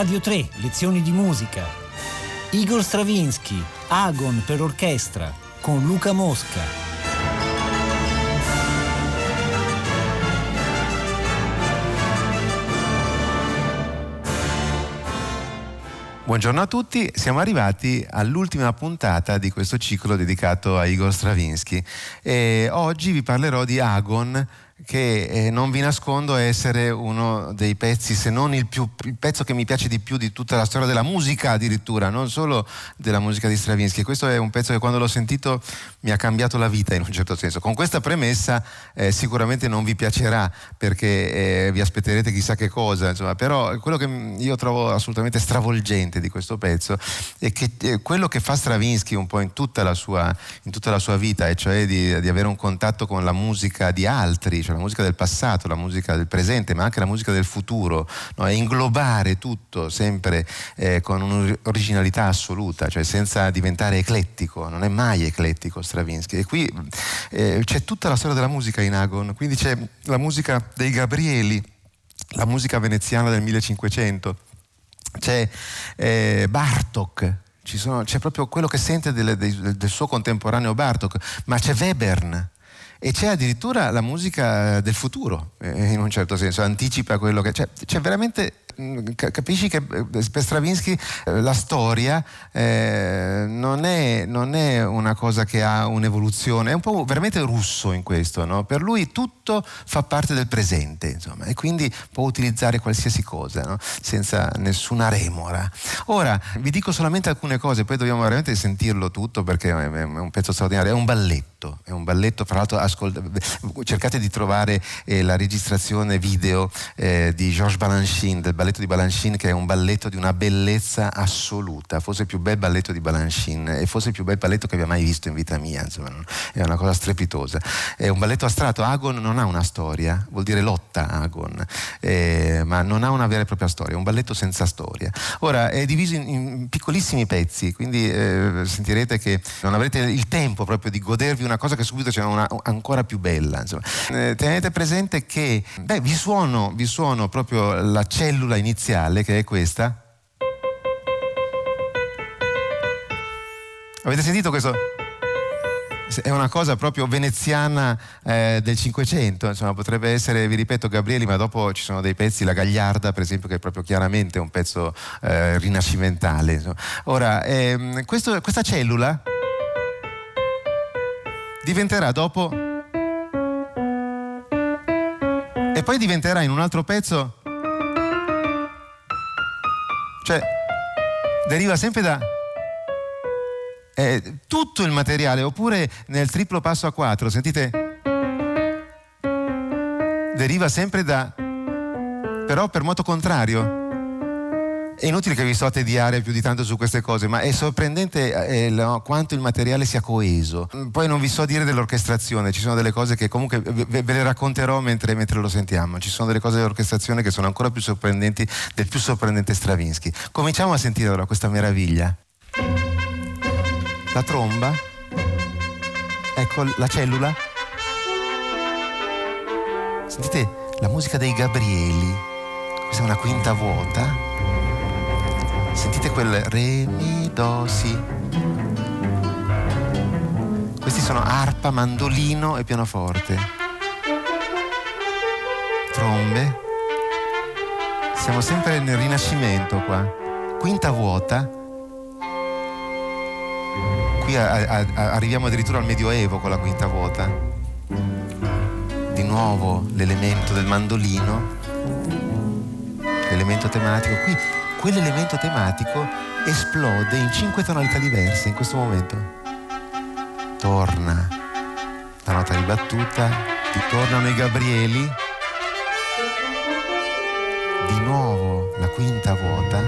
Radio 3, lezioni di musica. Igor Stravinsky, Agon per orchestra, con Luca Mosca. Buongiorno a tutti, siamo arrivati all'ultima puntata di questo ciclo dedicato a Igor Stravinsky e oggi vi parlerò di Agon che eh, non vi nascondo essere uno dei pezzi, se non il, più, il, pezzo che mi piace di più di tutta la storia della musica addirittura, non solo della musica di Stravinsky. Questo è un pezzo che quando l'ho sentito mi ha cambiato la vita in un certo senso. Con questa premessa eh, sicuramente non vi piacerà perché eh, vi aspetterete chissà che cosa, insomma, però quello che io trovo assolutamente stravolgente di questo pezzo è che eh, quello che fa Stravinsky un po' in tutta la sua, tutta la sua vita, e cioè di, di avere un contatto con la musica di altri, cioè la musica del passato, la musica del presente, ma anche la musica del futuro, no? e inglobare tutto sempre eh, con un'originalità assoluta, cioè senza diventare eclettico, non è mai eclettico Stravinsky. E qui eh, c'è tutta la storia della musica in Agon, quindi c'è la musica dei Gabrieli, la musica veneziana del 1500, c'è eh, Bartok, sono, c'è proprio quello che sente del, del, del suo contemporaneo Bartok, ma c'è Webern e c'è addirittura la musica del futuro, eh, in un certo senso, anticipa quello che... Cioè, c'è veramente capisci che eh, per Stravinsky eh, la storia eh, non, è, non, è, una cosa che ha un'evoluzione, è un po' veramente russo in questo, no? per lui tutto fa parte del presente insomma, e quindi può utilizzare qualsiasi cosa no? senza nessuna remora. Ora vi dico solamente alcune cose, poi dobbiamo veramente sentirlo tutto perché è un pezzo straordinario, è un balletto, è un balletto, fra l'altro ascolt- cercate di trovare eh, la registrazione video eh, di Georges Balanchine del balletto di Balanchine che è un balletto di una bellezza assoluta, forse il più bel balletto di Balanchine e forse il più bel balletto che abbia mai visto in vita mia, insomma, è una cosa strepitosa. È un balletto astratto, Agon non ha una storia, vuol dire lotta Agon, eh, ma non ha una vera e propria storia, è un balletto senza storia. Ora è diviso in, in piccolissimi pezzi, quindi eh, sentirete che non avrete il tempo proprio di godervi una cosa che subito c'è una ancora più bella. Eh, tenete presente che beh, vi, suono, vi suono proprio la cellula cellula iniziale che è questa. Avete sentito questo? È una cosa proprio veneziana eh, del Cinquecento, insomma potrebbe essere, vi ripeto, Gabrieli, ma dopo ci sono dei pezzi, la Gagliarda per esempio, che è proprio chiaramente un pezzo eh, rinascimentale. Insomma. Ora, ehm, questo, questa cellula diventerà dopo... E poi diventerà in un altro pezzo cioè, deriva sempre da... Eh, tutto il materiale, oppure nel triplo passo a 4, sentite? Deriva sempre da... però per moto contrario. È inutile che vi sto a tediare più di tanto su queste cose, ma è sorprendente eh, no, quanto il materiale sia coeso. Poi non vi so dire dell'orchestrazione, ci sono delle cose che comunque ve, ve le racconterò mentre, mentre, lo sentiamo. Ci sono delle cose dell'orchestrazione che sono ancora più sorprendenti del più sorprendente Stravinsky. Cominciamo a sentire ora questa meraviglia. La tromba, ecco la cellula. Sentite la musica dei Gabrieli, questa è una quinta vuota Sentite quel re, mi, do, si. Questi sono arpa, mandolino e pianoforte. Trombe. Siamo sempre nel Rinascimento qua. Quinta vuota. Qui a, a, a, arriviamo addirittura al Medioevo con la quinta vuota. Di nuovo l'elemento del mandolino, l'elemento tematico. Qui quell'elemento tematico esplode in cinque tonalità diverse in questo momento. Torna la nota ribattuta, ritornano i Gabrieli, di nuovo la quinta vuota.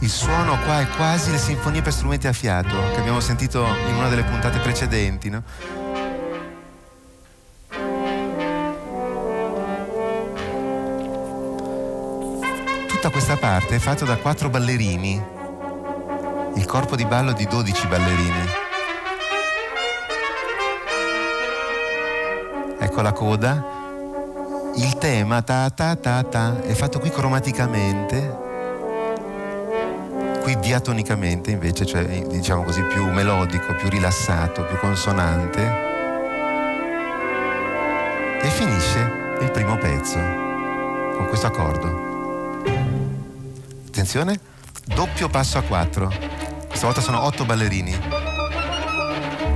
Il suono qua è quasi le sinfonie per strumenti a fiato che abbiamo sentito in una delle puntate precedenti, no? Questa parte è fatta da quattro ballerini, il corpo di ballo di 12 ballerini. Ecco la coda, il tema ta ta ta ta è fatto qui cromaticamente, qui diatonicamente invece, cioè diciamo così più melodico, più rilassato, più consonante. E finisce il primo pezzo con questo accordo. Attenzione, doppio passo a quattro. Stavolta sono otto ballerini.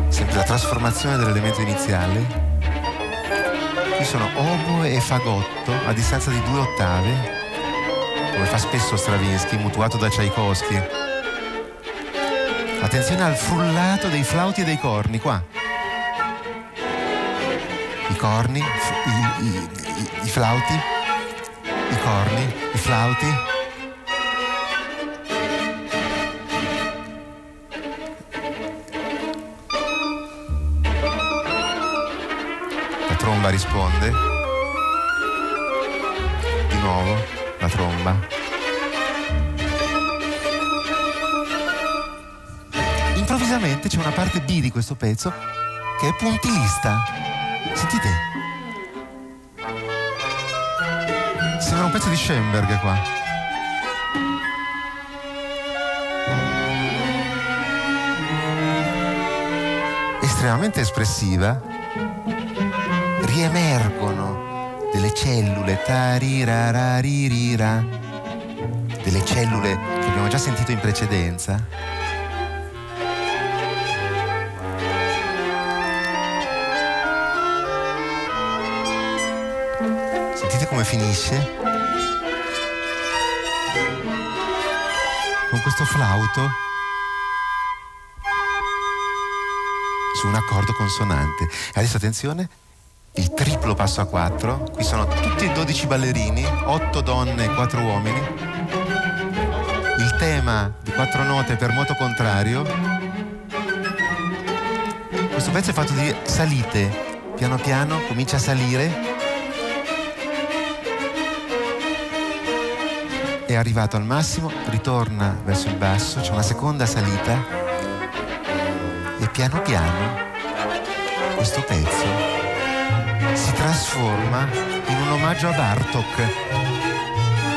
Sempre la trasformazione dell'elemento iniziale Qui sono oboe e fagotto a distanza di due ottave, come fa spesso Stravinsky, mutuato da Tchaikovsky. Attenzione al frullato dei flauti e dei corni, qua. I corni, i, i, i, i flauti, i corni, i flauti. Tromba risponde. Di nuovo la tromba. Improvvisamente c'è una parte B di questo pezzo che è puntilista. Sentite? Sembra un pezzo di Schoenberg qua. Estremamente espressiva riemergono delle cellule, tarirararirira, delle cellule che abbiamo già sentito in precedenza. Sentite come finisce? Con questo flauto su un accordo consonante. Adesso attenzione, triplo passo a quattro. Qui sono tutti e 12 ballerini, 8 donne e 4 uomini. Il tema di quattro note per moto contrario. Questo pezzo è fatto di salite. Piano piano comincia a salire. È arrivato al massimo, ritorna verso il basso, c'è una seconda salita e piano piano questo pezzo si trasforma in un omaggio a Bartok.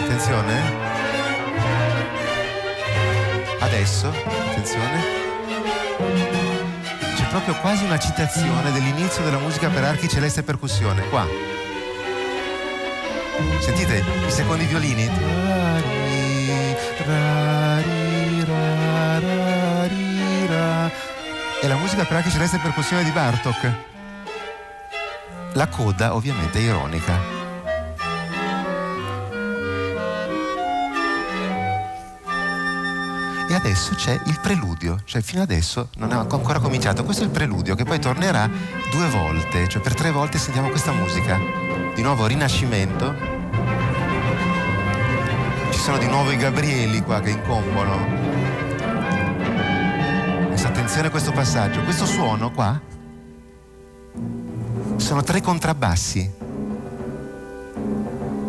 Attenzione. Adesso, attenzione. C'è proprio quasi una citazione dell'inizio della musica per archi celeste e percussione. Qua. Sentite i secondi violini. È la musica per archi celeste e percussione di Bartok. La coda ovviamente è ironica. E adesso c'è il preludio, cioè fino adesso non è ancora cominciato. Questo è il preludio che poi tornerà due volte, cioè per tre volte sentiamo questa musica. Di nuovo Rinascimento. Ci sono di nuovo i Gabrieli qua che incombono. Attenzione a questo passaggio. Questo suono qua sono tre contrabbassi.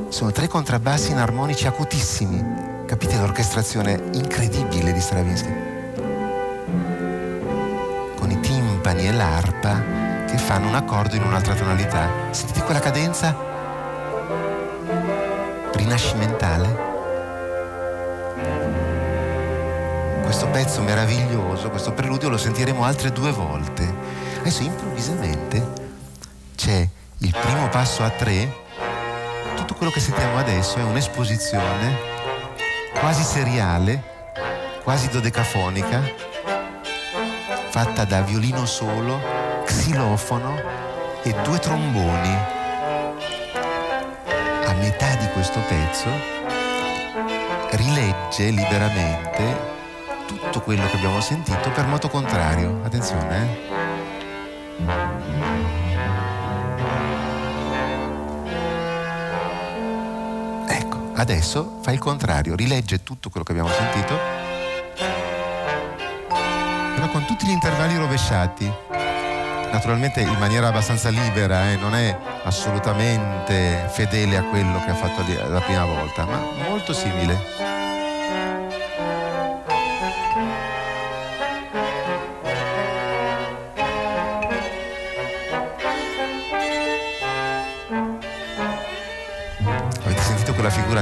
Sono tre contrabbassi in armonici acutissimi. Capite l'orchestrazione incredibile di Stravinsky? Con i timpani e l'arpa che fanno un accordo in un'altra tonalità. Sentite quella cadenza rinascimentale? Questo pezzo meraviglioso, questo preludio lo sentiremo altre due volte. Adesso improvvisamente c'è il primo passo a tre, tutto quello che sentiamo adesso è un'esposizione quasi seriale, quasi dodecafonica, fatta da violino solo, xilofono e due tromboni. A metà di questo pezzo rilegge liberamente tutto quello che abbiamo sentito per moto contrario. Attenzione, eh? Adesso fa il contrario, rilegge tutto quello che abbiamo sentito, però con tutti gli intervalli rovesciati, naturalmente in maniera abbastanza libera, eh, non è assolutamente fedele a quello che ha fatto la prima volta, ma molto simile.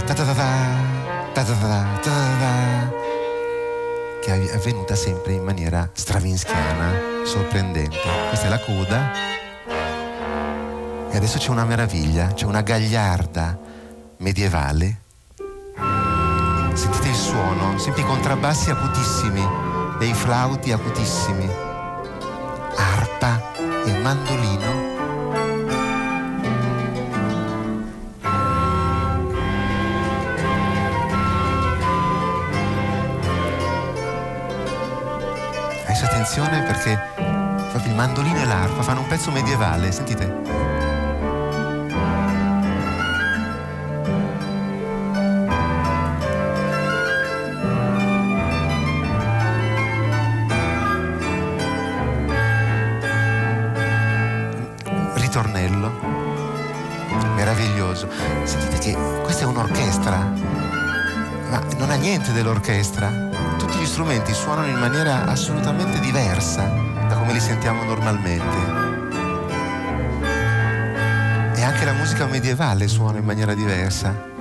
Ta che è avvenuta sempre in maniera stravinskiana, sorprendente. Questa è la coda e adesso c'è una meraviglia, c'è una gagliarda medievale. Sentite il suono, sentite i contrabbassi acutissimi e i flauti acutissimi, arpa e mandolino attenzione perché proprio il mandolino e l'arpa fanno un pezzo medievale, sentite. Ritornello, meraviglioso. Sentite che questa è un'orchestra, ma non ha niente dell'orchestra tutti gli strumenti suonano in maniera assolutamente diversa da come li sentiamo normalmente. E anche la musica medievale suona in maniera diversa.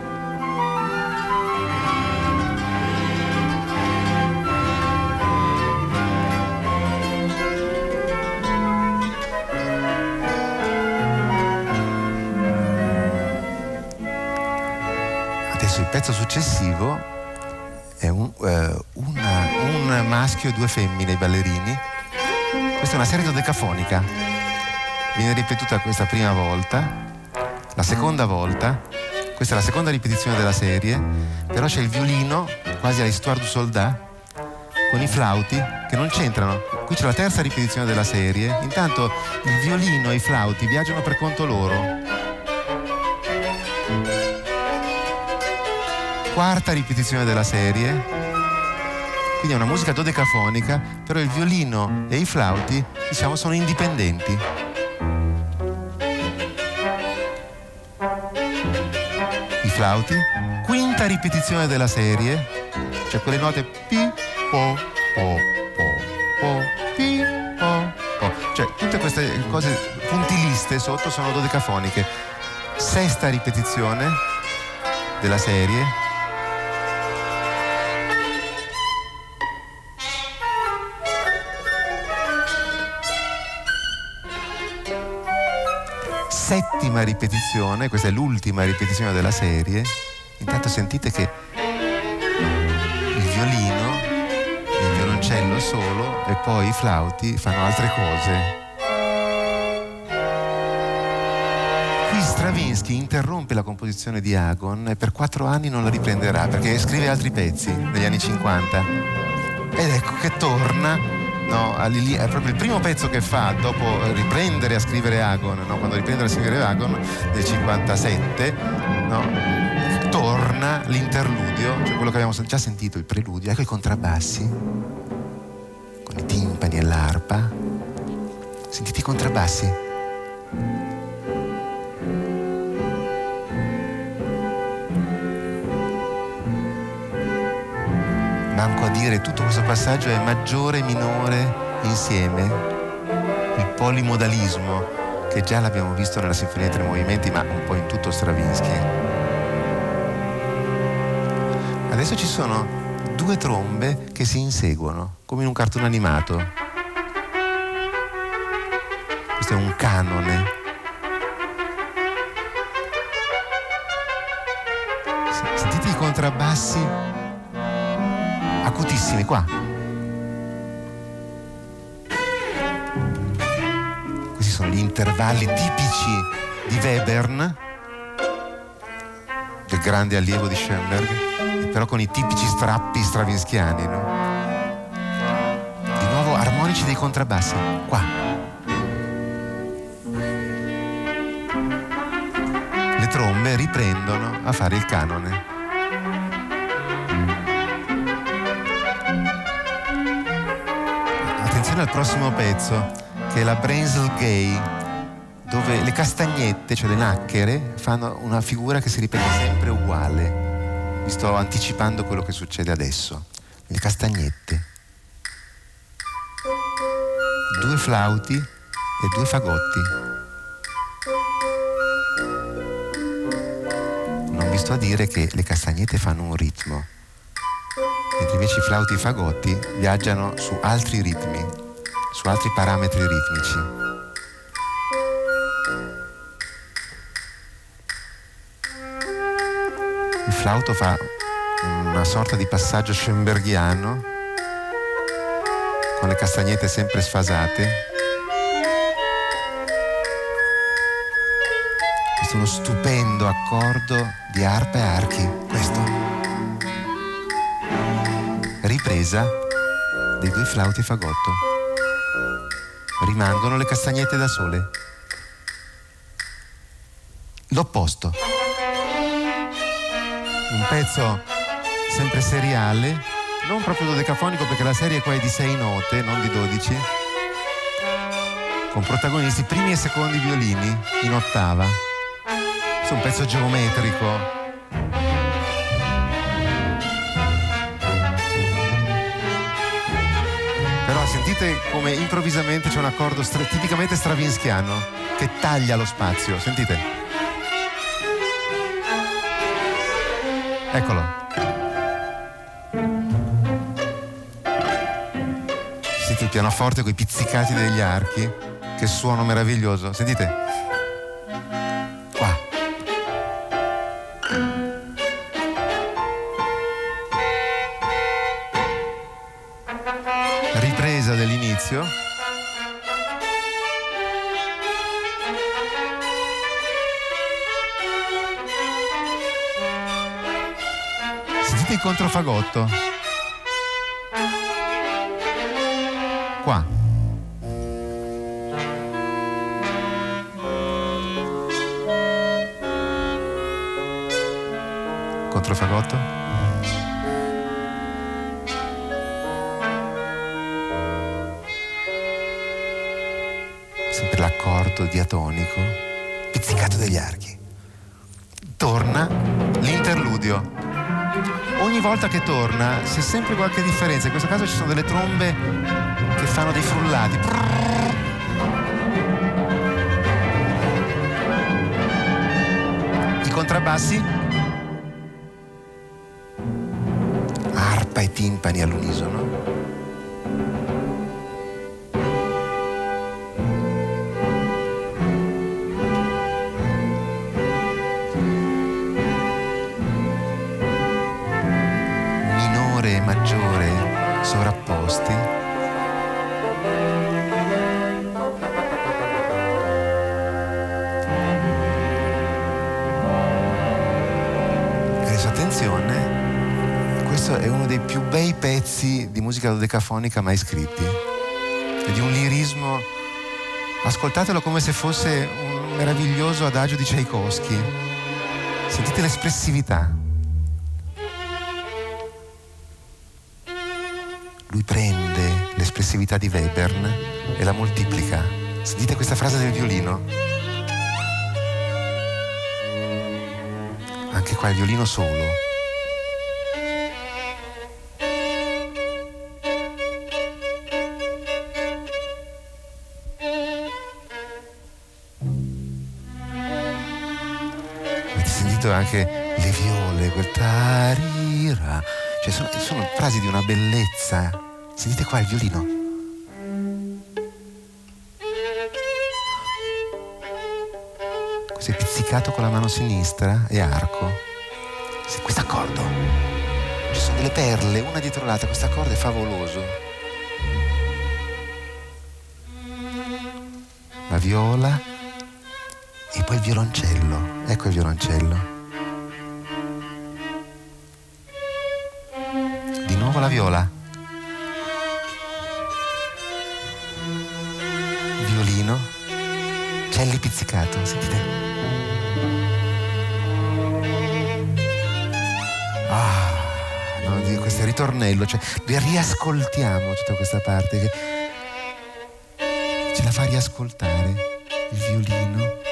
Adesso il pezzo successivo è un, una, maschio e due femmine, i ballerini. Questa è una serie dodecafonica. Viene ripetuta questa prima volta, la seconda volta, questa è la seconda ripetizione della serie, però c'è il violino, quasi all'histoire du soldat, con i flauti che non c'entrano. Qui c'è la terza ripetizione della serie, intanto il violino e i flauti viaggiano per conto loro. Quarta ripetizione della serie, quindi è una musica dodecafonica, però il violino e i flauti, diciamo, sono indipendenti. I flauti, quinta ripetizione della serie, cioè quelle note pi, po, po, po, po, pi, po, po. Cioè tutte queste cose puntiliste sotto sono dodecafoniche. Sesta ripetizione della serie, settima ripetizione, questa è l'ultima ripetizione della serie, intanto sentite che il violino, il violoncello solo e poi i flauti fanno altre cose. Qui Stravinsky interrompe la composizione di Agon e per quattro anni non la riprenderà perché scrive altri pezzi negli anni 50. Ed ecco che torna no, è proprio il primo pezzo che fa dopo riprendere a scrivere Agon, no, quando riprende a scrivere Agon nel 57, no, torna l'interludio, cioè quello che abbiamo già sentito, il preludio, ecco i contrabbassi, con i timpani e l'arpa. Sentite i contrabbassi? Manco a dire tutto questo passaggio è maggiore e minore insieme. Il polimodalismo, che già l'abbiamo visto nella Sinfonia Tre Movimenti, ma un po' in tutto Stravinsky. Adesso ci sono due trombe che si inseguono, come in un cartone animato. Questo è un canone. Sentite i contrabbassi acutissimi qua. Questi sono gli intervalli tipici di Webern, del grande allievo di Schoenberg, però con i tipici strappi stravinschiani. No? Di nuovo armonici dei contrabbassi, qua. Le trombe riprendono a fare il canone. Attenzione al prossimo pezzo, che è la Brainsel Gay, dove le castagnette, cioè le nacchere, fanno una figura che si ripete sempre uguale. Vi sto anticipando quello che succede adesso. Le castagnette. Due flauti e due fagotti. Non mi sto a dire che le castagnette fanno un ritmo, mentre invece i flauti e i fagotti viaggiano su altri ritmi, su altri parametri ritmici. Il flauto fa una sorta di passaggio schoenbergiano con le castagnette sempre sfasate uno stupendo accordo di arpa e archi, questo. Ripresa dei due flauti fagotto. Rimangono le castagnette da sole. L'opposto. Un pezzo sempre seriale, non proprio dodecafonico perché la serie qua è di sei note, non di dodici, con protagonisti primi e secondi violini in ottava un pezzo geometrico. Sentite come improvvisamente c'è un accordo stra- tipicamente stravinschiano che taglia lo spazio. Sentite. Eccolo. Sentite il pianoforte con i pizzicati degli archi. Che suono meraviglioso. Sentite. Dell'inizio. Sentite il controfagotto. Qua. Controfagotto. L'accordo diatonico, pizzicato degli archi. Torna l'interludio. Ogni volta che torna c'è sempre qualche differenza, in questo caso ci sono delle trombe che fanno dei frullati. I contrabbassi dodecafonica mai scritti. È di un lirismo. Ascoltatelo come se fosse un meraviglioso adagio di Tchaikovsky. Sentite l'espressività. Lui prende l'espressività di Webern e la moltiplica. Sentite questa frase del violino. Anche qua il violino solo. Anche le viole, quel tarira. Cioè sono, sono frasi di una bellezza. Sentite qua il violino. Così pizzicato con la mano sinistra e arco. Sì, questo accordo. Ci sono delle perle, una dietro l'altra, questo accordo è favoloso. La viola poi il violoncello. Ecco il violoncello. nuovo la viola. Violino, celli pizzicato, sentite. Ah, no, questo è ritornello, cioè riascoltiamo tutta questa parte che ce la fa riascoltare il violino.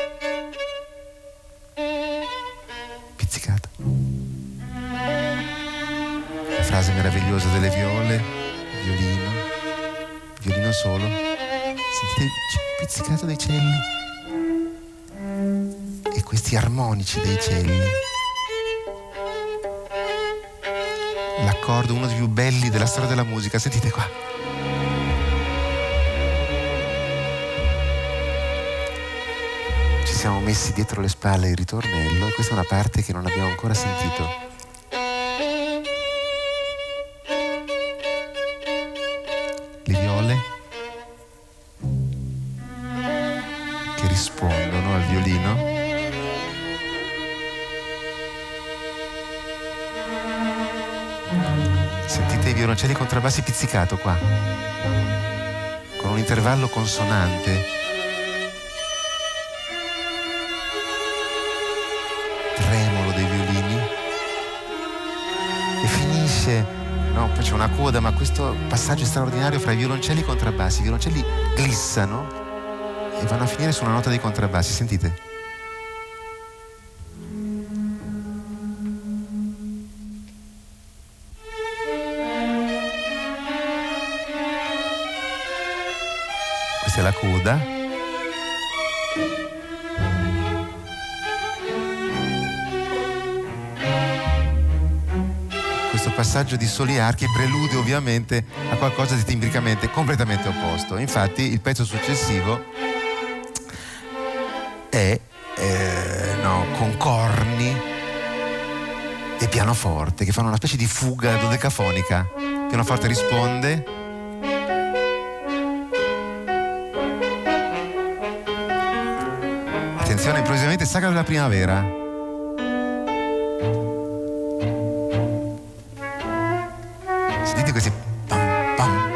Armonici dei celli. l'accordo, uno dei più belli della storia della musica. Sentite qua. Ci siamo messi dietro le spalle il ritornello e questa è una parte che non abbiamo ancora sentito. Le viole che rispondono al violino. Violoncelli contrabbassi pizzicato qua, con un intervallo consonante. Tremolo dei violini. E finisce, no, poi c'è una coda, ma questo passaggio straordinario fra i violoncelli e i contrabbassi. I violoncelli glissano e vanno a finire su una nota dei contrabbassi. Sentite. È la coda. Questo passaggio di soli archi prelude ovviamente a qualcosa di timbricamente completamente opposto. Infatti il pezzo successivo è eh, no, con corni e pianoforte che fanno una specie di fuga dodecafonica. Il pianoforte risponde Attenzione, improvvisamente Sagra della Primavera. Sentite questi pam pam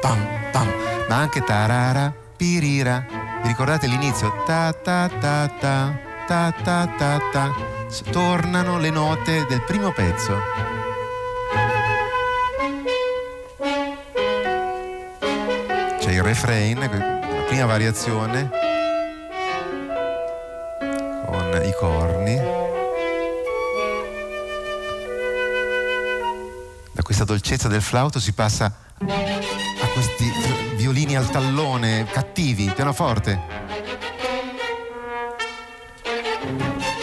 pam pam, ma anche tarara, pirira. Vi ricordate l'inizio? Ta ta ta ta ta ta ta ta. Tornano le note del primo pezzo. C'è il refrain, la prima variazione con i corni. Da questa dolcezza del flauto si passa a questi violini al tallone cattivi, pianoforte.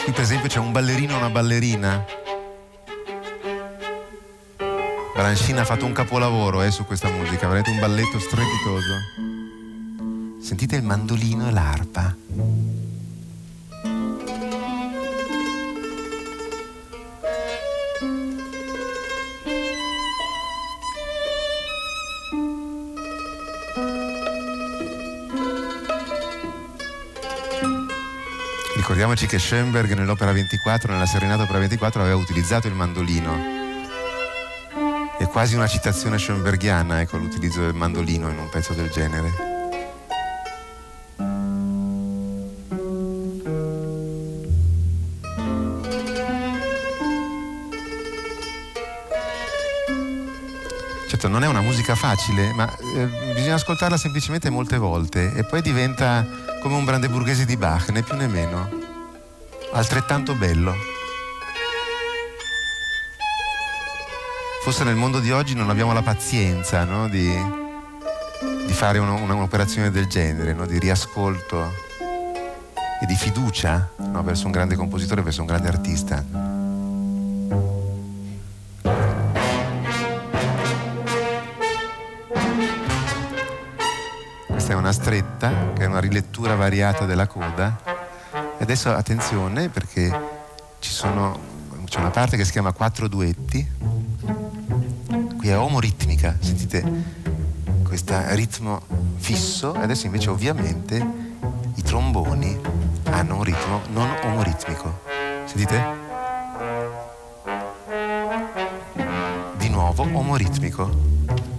Qui per esempio c'è un ballerino e una ballerina. Balancina ha fatto un capolavoro eh, su questa musica, veramente un balletto strepitoso. Sentite il mandolino e l'arpa. Ricordiamoci che Schoenberg nell'opera 24, nella serenata opera 24, aveva utilizzato il mandolino. È quasi una citazione schoenbergiana, ecco, l'utilizzo del mandolino in un pezzo del genere. Certo, non è una musica facile, ma eh, bisogna ascoltarla semplicemente molte volte e poi diventa come un brandeburghese di Bach, né più né meno. Altrettanto bello. Forse nel mondo di oggi non abbiamo la pazienza no, di, di, fare uno, un'operazione del genere, no, di riascolto e di fiducia no, verso un grande compositore, verso un grande artista. Questa è una stretta, che è una rilettura variata della coda. Adesso attenzione perché sono, c'è una parte che si chiama quattro duetti. Qui è omoritmica, sentite questo ritmo fisso adesso invece ovviamente i tromboni hanno un ritmo non omoritmico. Sentite? Di nuovo omoritmico.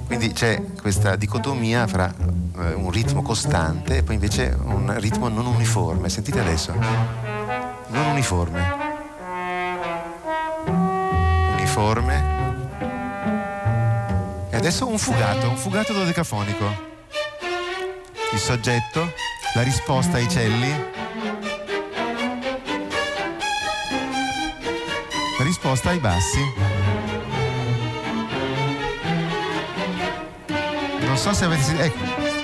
Quindi c'è questa dicotomia fra eh, un ritmo costante e poi invece un ritmo non uniforme. Sentite adesso. Non uniforme. Uniforme. E adesso un fugato, un fugato dodecafonico. Il soggetto, la risposta ai celli. La risposta ai bassi. Non so se avete sentito. Ecco.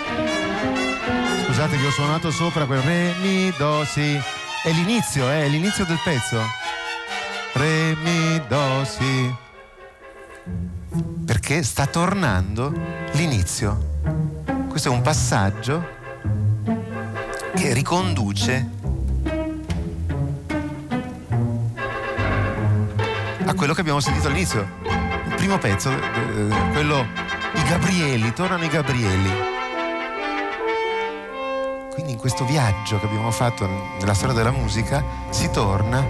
Scusate che ho suonato sopra quel re, mi, do, si. È l'inizio, eh, è l'inizio del pezzo. Re, mi, do, si. perché sta tornando l'inizio. Questo è un passaggio che riconduce a quello che abbiamo sentito all'inizio. Il primo pezzo, eh, quello i Gabrieli, tornano i Gabrieli. Questo viaggio che abbiamo fatto nella storia della musica si torna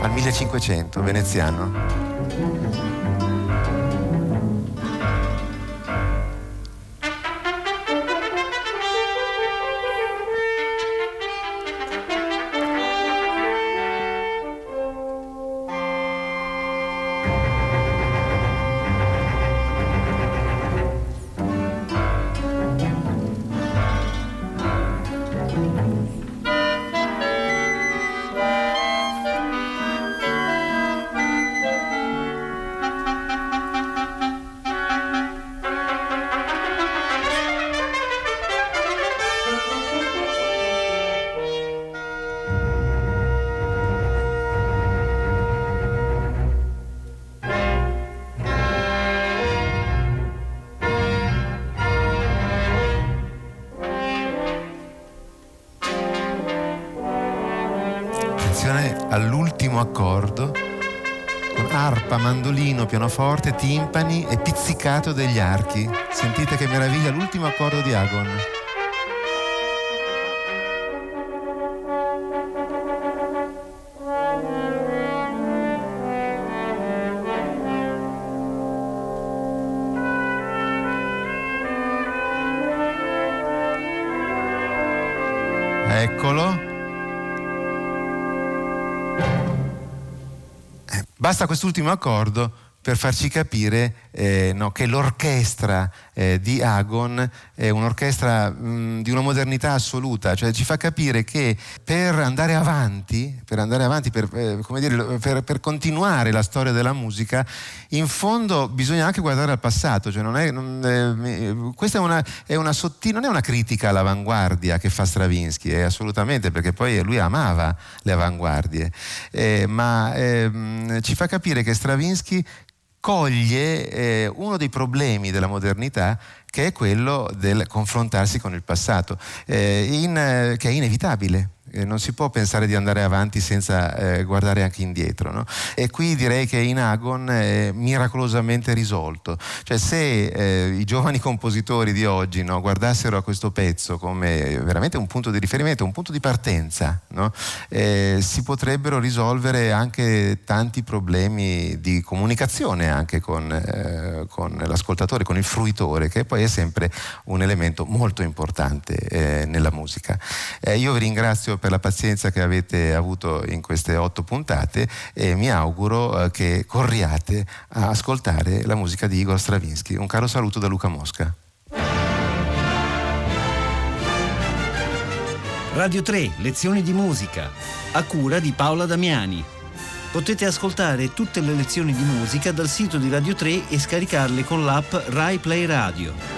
al 1500 veneziano. Pianoforte, timpani e pizzicato degli archi. Sentite che meraviglia l'ultimo accordo di Agon. Eccolo. Basta quest'ultimo accordo per farci capire eh, no, che l'orchestra eh, di Agon è un'orchestra mh, di una modernità assoluta, cioè ci fa capire che per andare avanti, per, andare avanti, per, eh, dire, per, per continuare la storia della musica, in fondo bisogna anche guardare al passato, cioè non è, non, eh, questa è una, è una sottile, non è una critica all'avanguardia che fa Stravinsky, è assolutamente perché poi lui amava le avanguardie, eh, ma ehm, ci fa capire che Stravinsky coglie eh, uno dei problemi della modernità che è quello del confrontarsi con il passato, eh, in, eh, che è inevitabile eh, non si può pensare di andare avanti senza eh, guardare anche indietro. No? E qui direi che in Agon è miracolosamente risolto. Cioè se eh, i giovani compositori di oggi no, guardassero a questo pezzo come veramente un punto di riferimento, un punto di partenza, no? eh, si potrebbero risolvere anche tanti problemi di comunicazione anche con, con, l'ascoltatore, con il fruitore, che poi è sempre un elemento molto importante nella musica. io vi ringrazio per la pazienza che avete avuto in queste otto puntate e mi auguro eh, che corriate a ascoltare la musica di Igor Stravinsky. Un caro saluto da Luca Mosca. Radio 3, lezioni di musica, a cura di Paola Damiani. Potete ascoltare tutte le lezioni di musica dal sito di Radio 3 e scaricarle con l'app Rai Play Radio.